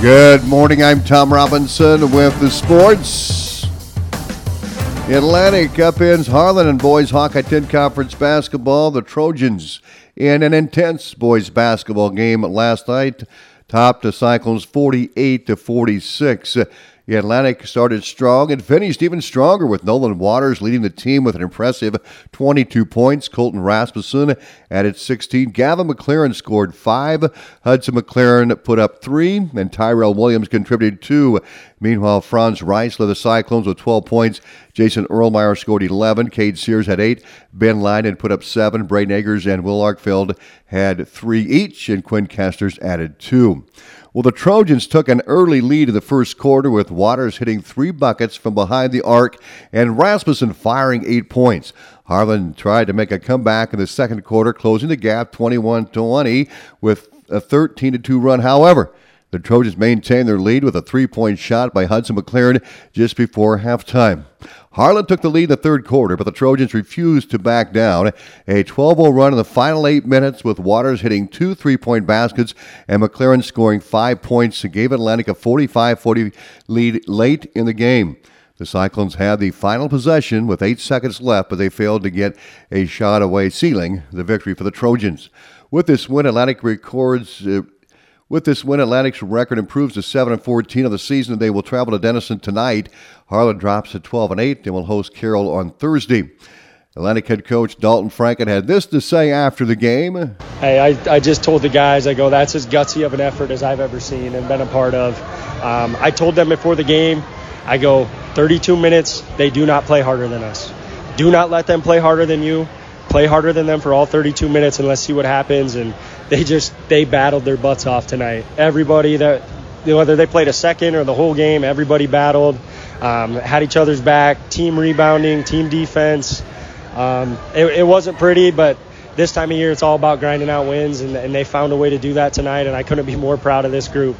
Good morning. I'm Tom Robinson with the sports. Atlantic upends Harlan and boys Hawkeye 10 conference basketball. The Trojans in an intense boys basketball game last night, topped the Cyclones 48 to 46. The Atlantic started strong and finished even stronger with Nolan Waters leading the team with an impressive 22 points. Colton Rasmussen added 16. Gavin McLaren scored five. Hudson McLaren put up three, and Tyrell Williams contributed two. Meanwhile, Franz Rice led the Cyclones with 12 points. Jason Erlmeyer scored 11. Cade Sears had eight. Ben Lyden put up seven. Braden Eggers and Will Arkfield had three each, and Quinn Casters added two. Well, the Trojans took an early lead in the first quarter with Waters hitting three buckets from behind the arc and Rasmussen firing eight points. Harlan tried to make a comeback in the second quarter, closing the gap 21 20 with a 13 2 run. However, the Trojans maintained their lead with a three point shot by Hudson McLaren just before halftime. Harlan took the lead in the third quarter, but the Trojans refused to back down. A 12 0 run in the final eight minutes with Waters hitting two three point baskets and McLaren scoring five points gave Atlantic a 45 40 lead late in the game. The Cyclones had the final possession with eight seconds left, but they failed to get a shot away, sealing the victory for the Trojans. With this win, Atlantic records. Uh, With this win, Atlantic's record improves to 7 and 14 of the season. They will travel to Denison tonight. Harlan drops to 12 and 8 and will host Carroll on Thursday. Atlantic head coach Dalton Franken had this to say after the game. Hey, I, I just told the guys, I go, that's as gutsy of an effort as I've ever seen and been a part of. Um, I told them before the game, I go, 32 minutes, they do not play harder than us. Do not let them play harder than you. Play harder than them for all 32 minutes and let's see what happens. And they just they battled their butts off tonight. Everybody that whether they played a second or the whole game, everybody battled, um, had each other's back, team rebounding, team defense. Um, it, it, wasn't pretty, but this time of year it's all about grinding out wins, and, and they found a way to do that tonight, and I couldn't be more proud of this group.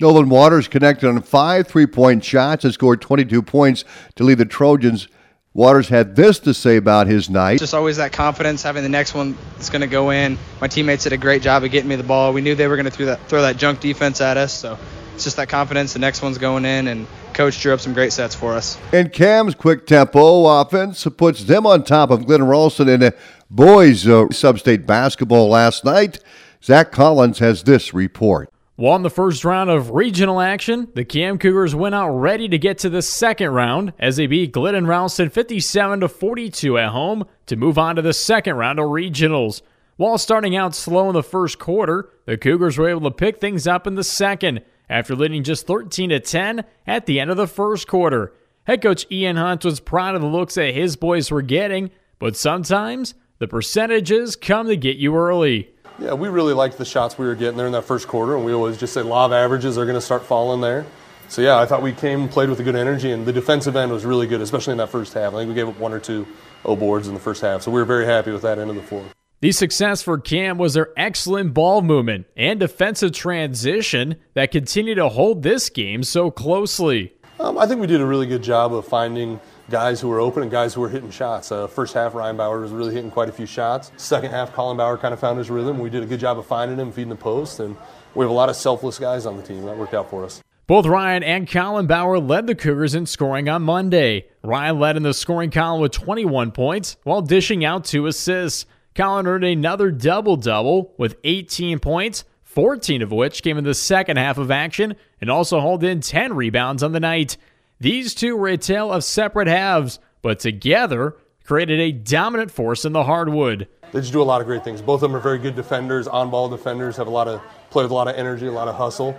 Nolan Waters connected on five three point shots and scored 22 points to lead the Trojans Waters had this to say about his night. Just always that confidence, having the next one that's going to go in. My teammates did a great job of getting me the ball. We knew they were going to throw that, throw that junk defense at us, so it's just that confidence. The next one's going in, and coach drew up some great sets for us. And Cam's quick tempo offense puts them on top of Glidden Ralston in the boys uh, sub-state basketball last night. Zach Collins has this report. Won the first round of regional action, the Cam Cougars went out ready to get to the second round as they beat Glidden Ralston 57 to 42 at home to move on to the second round of regionals. While starting out slow in the first quarter, the Cougars were able to pick things up in the second after leading just 13 to 10 at the end of the first quarter. Head coach Ian Hunt was proud of the looks that his boys were getting, but sometimes the percentages come to get you early. Yeah, we really liked the shots we were getting there in that first quarter, and we always just say law of averages are going to start falling there. So yeah, I thought we came and played with a good energy, and the defensive end was really good, especially in that first half. I think we gave up one or two O boards in the first half, so we were very happy with that end of the floor. The success for Cam was their excellent ball movement and defensive transition that continued to hold this game so closely. Um, I think we did a really good job of finding guys who were open and guys who were hitting shots. Uh, first half, Ryan Bauer was really hitting quite a few shots. Second half, Colin Bauer kind of found his rhythm. We did a good job of finding him, feeding the post, and we have a lot of selfless guys on the team. That worked out for us. Both Ryan and Colin Bauer led the Cougars in scoring on Monday. Ryan led in the scoring column with 21 points while dishing out two assists. Colin earned another double double with 18 points, 14 of which came in the second half of action, and also hauled in 10 rebounds on the night. These two were a tale of separate halves, but together created a dominant force in the hardwood. They just do a lot of great things. Both of them are very good defenders, on ball defenders, have a lot of play with a lot of energy, a lot of hustle,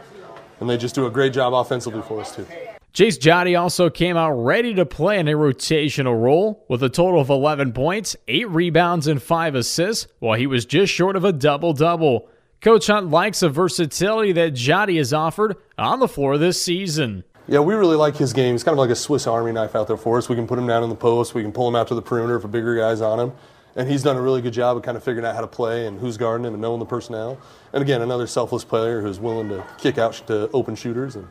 and they just do a great job offensively for us too. Chase Jotty also came out ready to play in a rotational role with a total of 11 points, 8 rebounds, and 5 assists, while he was just short of a double double. Coach Hunt likes the versatility that Jotty has offered on the floor this season. Yeah, we really like his game. He's kind of like a Swiss Army knife out there for us. We can put him down in the post. We can pull him out to the perimeter for bigger guys on him. And he's done a really good job of kind of figuring out how to play and who's guarding him and knowing the personnel. And again, another selfless player who's willing to kick out to open shooters and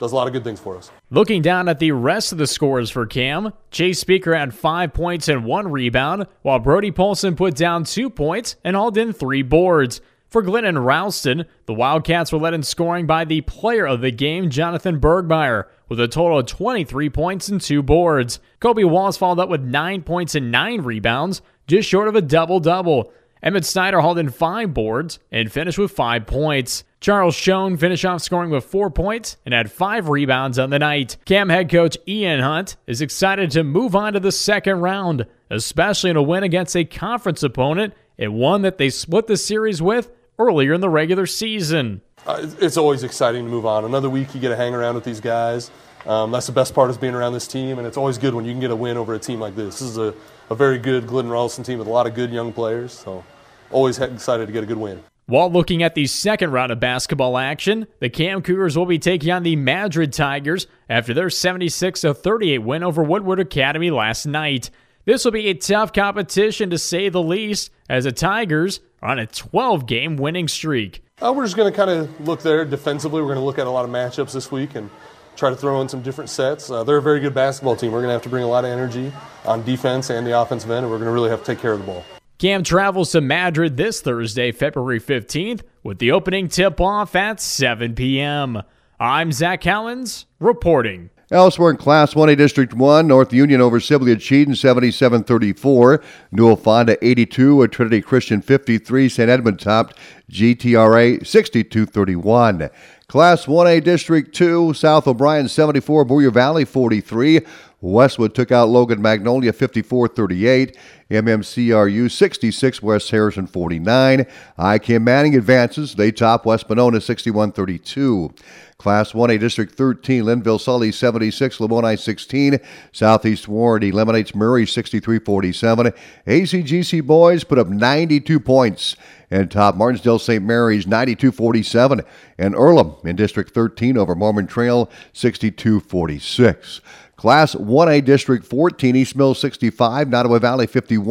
does a lot of good things for us. Looking down at the rest of the scores for Cam, Chase Speaker had five points and one rebound, while Brody Polson put down two points and hauled in three boards. For Glidden Ralston, the Wildcats were led in scoring by the player of the game, Jonathan Bergmeyer, with a total of 23 points and two boards. Kobe Wallace followed up with 9 points and 9 rebounds, just short of a double double. Emmett Snyder hauled in 5 boards and finished with 5 points. Charles Schoen finished off scoring with 4 points and had 5 rebounds on the night. Cam head coach Ian Hunt is excited to move on to the second round, especially in a win against a conference opponent and one that they split the series with earlier in the regular season. Uh, it's always exciting to move on. Another week you get to hang around with these guys. Um, that's the best part is being around this team, and it's always good when you can get a win over a team like this. This is a, a very good Glidden Ralston team with a lot of good young players, so always excited to get a good win. While looking at the second round of basketball action, the Cam Cougars will be taking on the Madrid Tigers after their 76 38 win over Woodward Academy last night. This will be a tough competition to say the least, as the Tigers are on a 12 game winning streak. Uh, we're just going to kind of look there defensively. We're going to look at a lot of matchups this week and try to throw in some different sets. Uh, they're a very good basketball team. We're going to have to bring a lot of energy on defense and the offensive end, and we're going to really have to take care of the ball. Cam travels to Madrid this Thursday, February 15th, with the opening tip off at 7 p.m. I'm Zach Collins reporting. Elsewhere in Class 1A District 1, North Union over Sibley Ocheyedan 77-34. Newell Fonda 82, Trinity Christian 53. St. Edmund topped GTRA 62-31. Class 1A District 2, South O'Brien 74, Boyer Valley 43. Westwood took out Logan Magnolia 54 38. MMCRU 66, West Harrison 49. IKM Manning advances. They top West Monona 61 32. Class 1A District 13, Lynnville Sully 76, Lamoni 16. Southeast Warren eliminates Murray 63 47. ACGC boys put up 92 points and top Martensdale St. Mary's 92 47. And Earlham in District 13 over Mormon Trail 62 46. Class 1A District 14, East Mill 65, Nodaway Valley 51,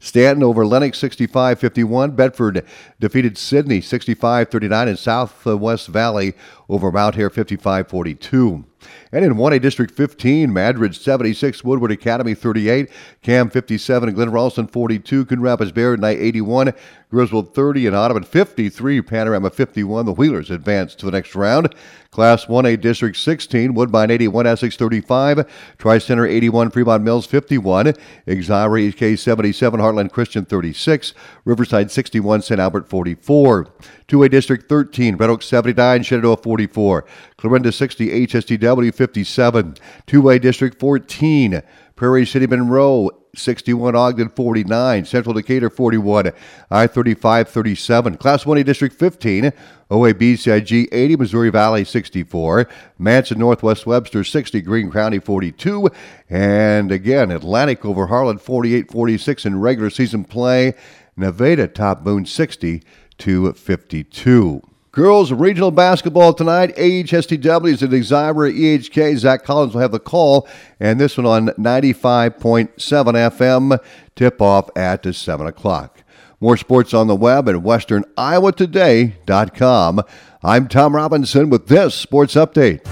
Stanton over Lenox 65 51, Bedford defeated Sidney 65 39, and Southwest Valley over Mount Ayr 55 42. And in 1A District 15, Madrid 76, Woodward Academy 38, Cam 57, and Glidden Ralston 42, Coon Rapids Knight 81, Griswold 30, and Audubon 53, Panorama 51. The Wheelers advance to the next round. Class 1A District 16, Woodbine 81, Essex 35, Tri Center 81, Fremont Mills 51, Exira HK 77, Heartland Christian 36, Riverside 61, St. Albert 44. 2A District 13, Red Oak 79, Shenandoah 44, Clarinda 60, HSTW 57. 2A District 14, Prairie City Monroe 61, Ogden 49, Central Decatur 41, I 35 37. Class 1A District 15, OABCIG 80, Missouri Valley 64, Manson Northwest Webster 60, Greene County 42, and again Atlantic over Harlan 48 46 in regular season play. Nevada top Boone 60 to 52. Girls regional basketball tonight. AHSTW is at Exira EHK. Zach Collins will have the call, and this one on 95.7 FM. Tip off at 7 o'clock. More sports on the web at westerniowatoday.com. I'm Tom Robinson with this sports update.